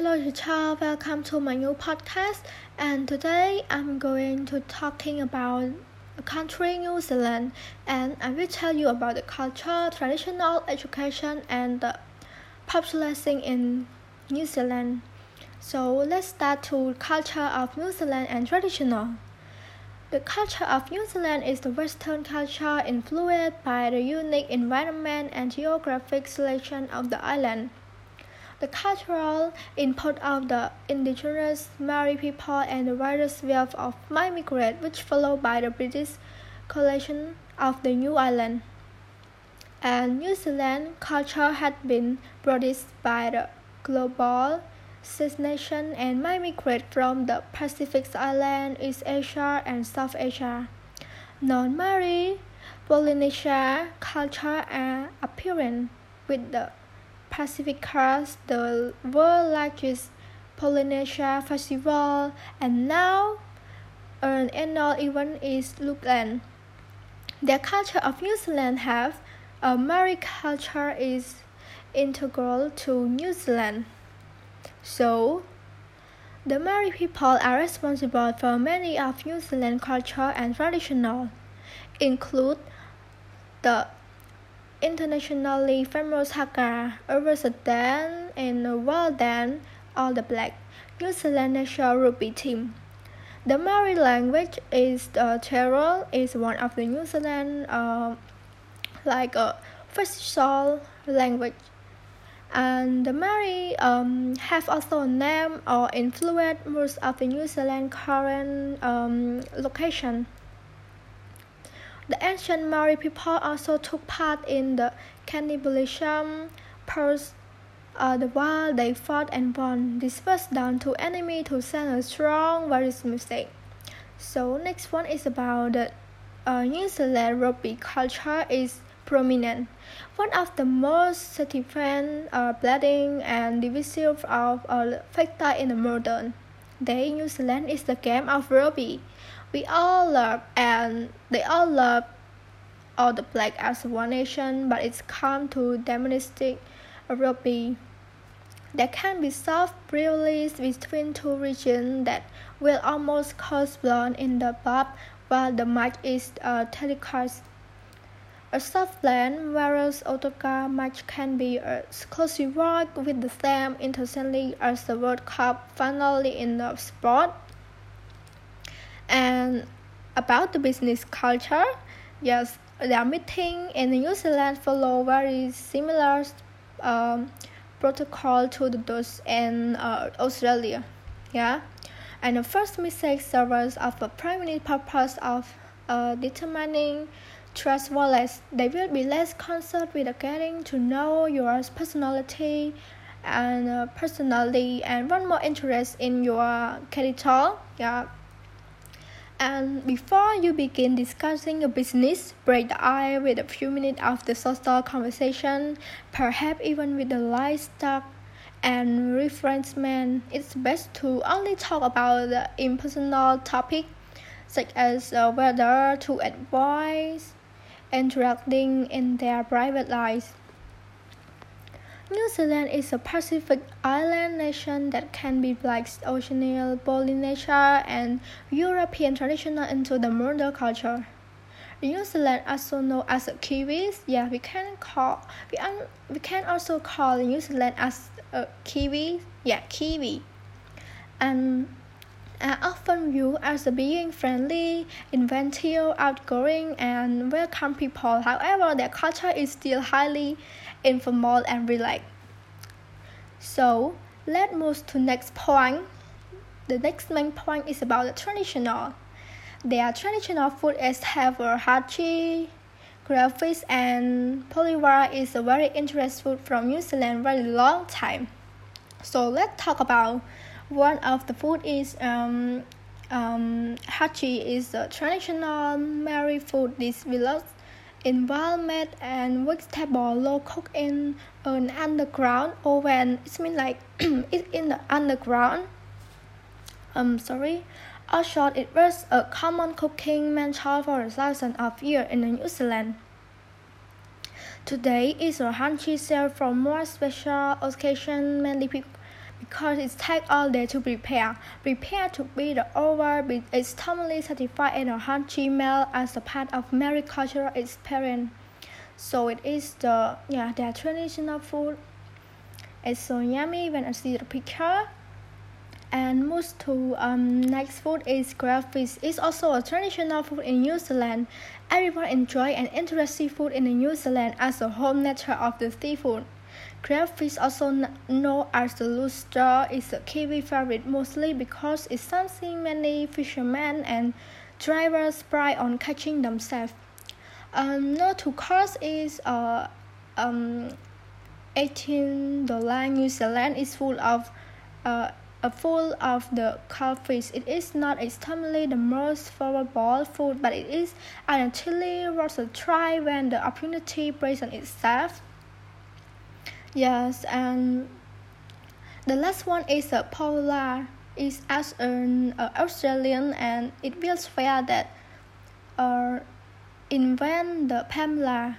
Hello, teacher. Welcome to my new podcast. And today I'm going to talking about a country, New Zealand, and I will tell you about the culture, traditional education, and the popular thing in New Zealand. So let's start to culture of New Zealand and traditional. The culture of New Zealand is the Western culture influenced by the unique environment and geographic selection of the island. The cultural input of the indigenous Maori people and the various wealth of migrants which followed by the British collection of the new island. And New Zealand culture had been produced by the global nation and migrate from the Pacific Island, East Asia, and South Asia. Non-Maori Polynesia culture and appearance with the Pacific Crest, the world largest Polynesia festival, and now an annual event is Lukeland. The culture of New Zealand have a Maori culture is integral to New Zealand. So, the Maori people are responsible for many of New Zealand culture and traditional, include the internationally famous Haka, Urvasadan, and Waldan, all the black New Zealand national rugby team. The Maori language is uh, Te Reo is one of the New Zealand uh, like a official language. And the Maori um, have also named or influenced most of the New Zealand current um, location. The ancient Maori people also took part in the cannibalism purse uh, the while they fought and won. This done to enemy to send a strong virus message. So next one is about the uh, New Zealand rugby culture is prominent. One of the most significant uh, bleeding and divisive of all factor in the modern day New Zealand is the game of rugby we all love and they all love all the black as one nation, but it's come to domestic rugby. There can be soft rivalries between two regions that will almost cause blood in the pub while the match is uh, telecast. A soft blend whereas autocar match can be a exclusive work with the same intensity as the World Cup finally in the sport. And about the business culture, yes, their meeting in New Zealand follow very similar um, protocol to those in uh, Australia. Yeah, and the first mistake serves of the primary purpose of uh, determining trustworthiness. They will be less concerned with getting to know your personality and uh, personally and one more interest in your character. Yeah and before you begin discussing your business, break the ice with a few minutes of the social conversation, perhaps even with the livestock and refreshment. It's best to only talk about the impersonal topic, such as uh, whether to advise interacting in their private lives. New Zealand is a Pacific island nation that can be like Oceania, Polynesia, and European traditional into the modern culture. New Zealand, also known as Kiwis, yeah, we can call we, un, we can also call New Zealand as a Kiwi, yeah, Kiwi, and are often viewed as being friendly, inventive, outgoing, and welcome people. However, their culture is still highly informal and relaxed. So let's move to next point. The next main point is about the traditional. Their traditional food is have a hachi, crayfish, and poliwara is a very interesting food from New Zealand very long time. So let's talk about one of the food is um, um, hachi is a traditional Maori food This with environment and vegetable low cooked in an underground oven. It means like it's in the underground. Um, sorry. Also, it was a common cooking method for thousands of years in New Zealand. Today, it's a hanchi served for more special occasions, mainly, because it takes all day to prepare. Prepare to be the over its commonly certified in a hungry meal as a part of Maori cultural experience. So it is the yeah their traditional food. It's so yummy when I see the picture. And move to um, next food is grilled fish. It's also a traditional food in New Zealand. Everyone enjoy and interests seafood in New Zealand as a home nature of the seafood. Crayfish, also known as the lobster, is a Kiwi favorite mostly because it's something many fishermen and drivers pride on catching themselves. Um, not to cost is uh, um, eighteen dollar. New Zealand is full of uh, a full of the codfish. It is not extremely the most favorable food, but it is actually worth a try when the opportunity presents itself. Yes, and the last one is a polar. Is as an uh, Australian, and it feels fair that uh, invent the Pamela.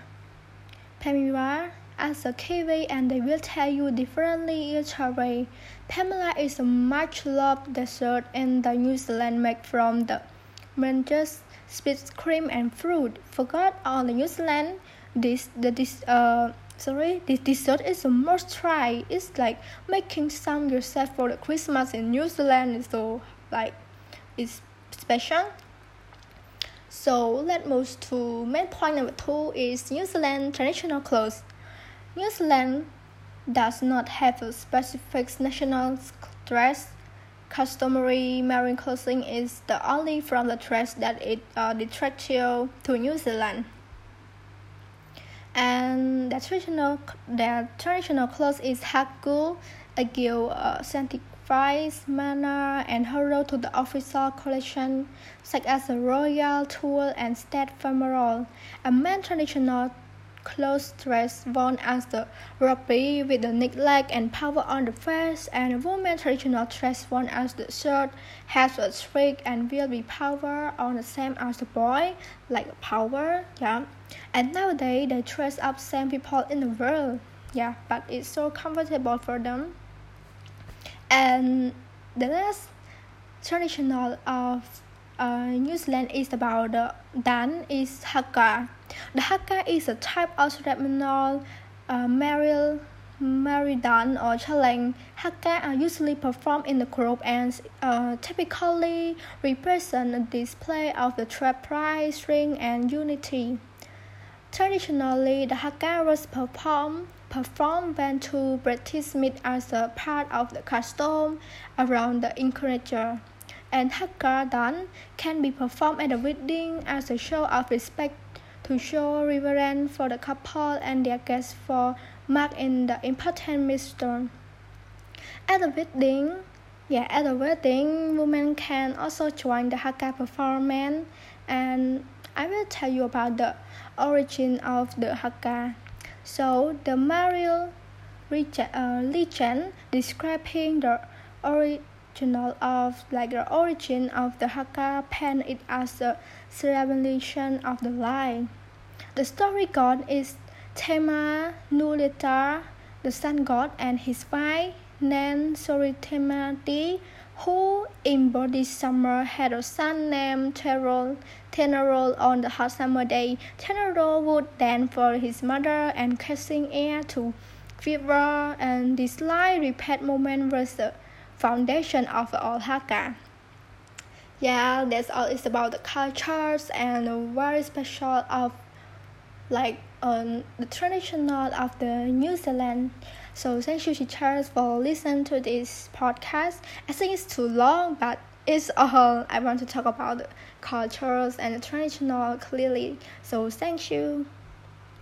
Pamela as a Kiwi, and they will tell you differently each way. Pamela is a much loved dessert in the New Zealand made from the branches, spiced cream, and fruit. Forgot on the New Zealand, this the this uh sorry this dessert is a must try. It's like making some yourself for the christmas in new zealand so like it's special. So let's move to main point number two is new zealand traditional clothes. New zealand does not have a specific national dress. Customary Maori clothing is the only from the dress that it uh, detracts to new zealand and the traditional the traditional clothes is haku, a gift uh, sanctifies manner and hero to the official collection, such as a royal tool and state funeral. A man traditional clothes dress worn as the rugby with the neckline and power on the face, and a woman traditional dress worn as the shirt has a streak and will be power on the same as the boy, like power, yeah. And nowadays they dress up same people in the world, yeah, but it's so comfortable for them. And the last traditional of uh, New Zealand is about the dance is haka. The haka is a type of ceremonial uh, marriage Meridan or challenge, haka are usually performed in the group and uh, typically represent a display of the tribe pride, strength, and unity. Traditionally, the haka was performed performed when two British meet as a part of the custom around the enclosure and Haka dance can be performed at a wedding as a show of respect to show reverence for the couple and their guests for marking the important milestone. At the wedding, yeah, at the wedding, women can also join the Haka performance, and I will tell you about the origin of the Haka. So the Maori uh, legend describing the origin original of like the origin of the pen it as a celebration of the light. The story god is Tema Nulita, the sun god, and his wife named Soritemati, who embodies summer, had a son named Terol. Tenerol on the hot summer day. Tenerol would dance for his mother and catching air to fever, and this light repeat moment was the foundation of all Haka. Yeah, that's all it's about the cultures and very special of like um, the traditional of the New Zealand. So thank you teachers for listening to this podcast. I think it's too long, but it's all I want to talk about cultures and the traditional clearly. So thank you.